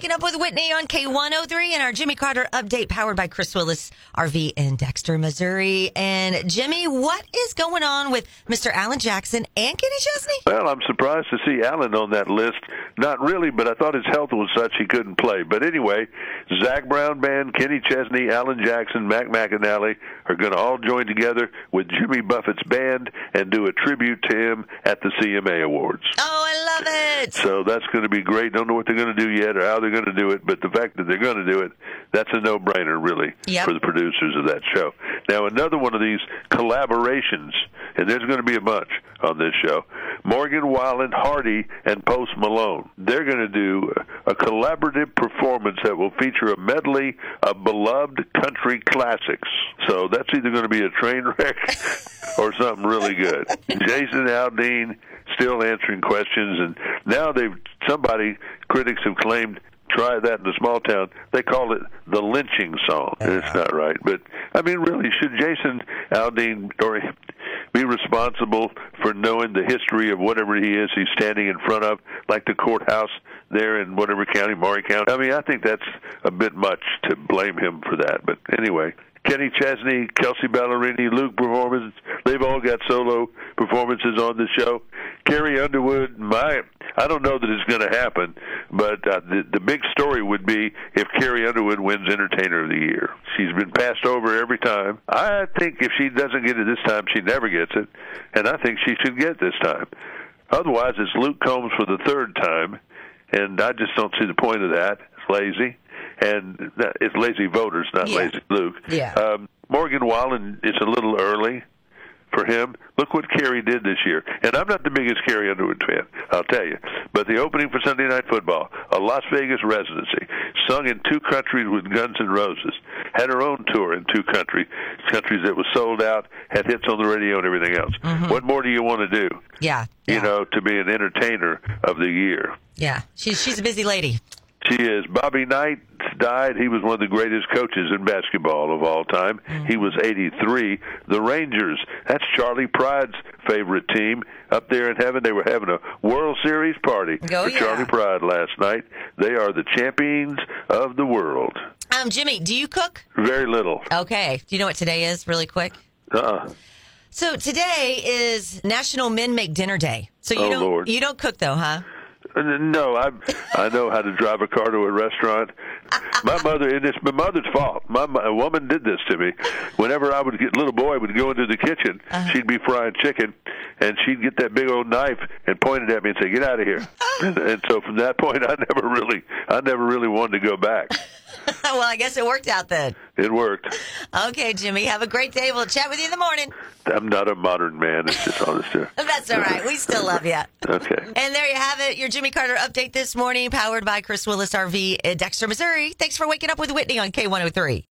waking up with Whitney on K103 and our Jimmy Carter update powered by Chris Willis RV in Dexter, Missouri. And Jimmy, what is going on with Mr. Alan Jackson and Kenny Chesney? Well, I'm surprised to see Alan on that list. Not really, but I thought his health was such he couldn't play. But anyway, Zac Brown Band, Kenny Chesney, Alan Jackson, Mac McAnally are going to all join together with Jimmy Buffett's band and do a tribute to him at the CMA Awards. Oh, it. So that's going to be great. Don't know what they're going to do yet or how they're going to do it, but the fact that they're going to do it, that's a no-brainer, really, Yep. for the producers of that show. Now, another one of these collaborations, and there's going to be a bunch on this show. Morgan Wallen, Hardy, and Post Malone. They're going to do a collaborative performance that will feature a medley of beloved country classics. So that's either going to be a train wreck or something really good. Jason Aldean still answering questions, and now they've somebody critics have claimed try that in a small town. They call it the lynching song. And it's not right, but I mean, really, should Jason Aldean or be responsible for knowing the history of whatever he is he's standing in front of, like the courthouse there in whatever county, Maury County? I mean, I think that's a bit much to blame him for that. But anyway. Kenny Chesney, Kelsea Ballerini, Luke performance. They've all got solo performances on the show. Carrie Underwood, my I don't know that it's going to happen, but uh, the the big story would be if Carrie Underwood wins Entertainer of the Year. She's been passed over every time. I think if she doesn't get it this time, she never gets it, and I think she should get it this time. Otherwise, it's Luke Combs for the third time, and I just don't see the point of that. It's lazy, and that- it's lazy voters, not Yeah. lazy Luke. Yeah. Um, Morgan Wallen is a little early for him. Look what Carrie did this year. And I'm not the biggest Carrie Underwood fan, I'll tell you. But the opening for Sunday Night Football, a Las Vegas residency, sung in two countries with Guns N' Roses, had her own tour in two countries, countries that was sold out, had hits on the radio and everything else. What more do you want to do? Yeah. yeah. You know, to be an entertainer of the year. Yeah. She's, she's a busy lady. She is. Bobby Knight died. He was one of the greatest coaches in basketball of all time. He was 83. The Rangers, that's Charley Pride's favorite team. Up there in heaven, they were having a World Series party Oh, for yeah. Charley Pride last night. They are the champions of the world. Um, Jimmy, do you cook? Very little. Okay. Do you know what today is, really quick? Uh-uh. So today is National Men Make Dinner Day. So you Oh, don't Lord. you don't cook though, huh? Uh, No, I I know how to drive a car to a restaurant. My mother, and it's my mother's fault. My, my a woman did this to me. Whenever I would get little boy would go into the kitchen, uh-huh. she'd be frying chicken, and she'd get that big old knife and point it at me and say, "Get out of here." and, and so from that point, I never really, I never really wanted to go back. well, I guess it worked out then. It worked. Okay, Jimmy, have a great day. We'll chat with you in the morning. I'm not a modern man. It's just honest. That's all right. We still love you. Okay. And there you have it, your Jimmy Carter update this morning, powered by Chris Willis RV in Dexter, Missouri. Thanks for waking up with Whitney on K103.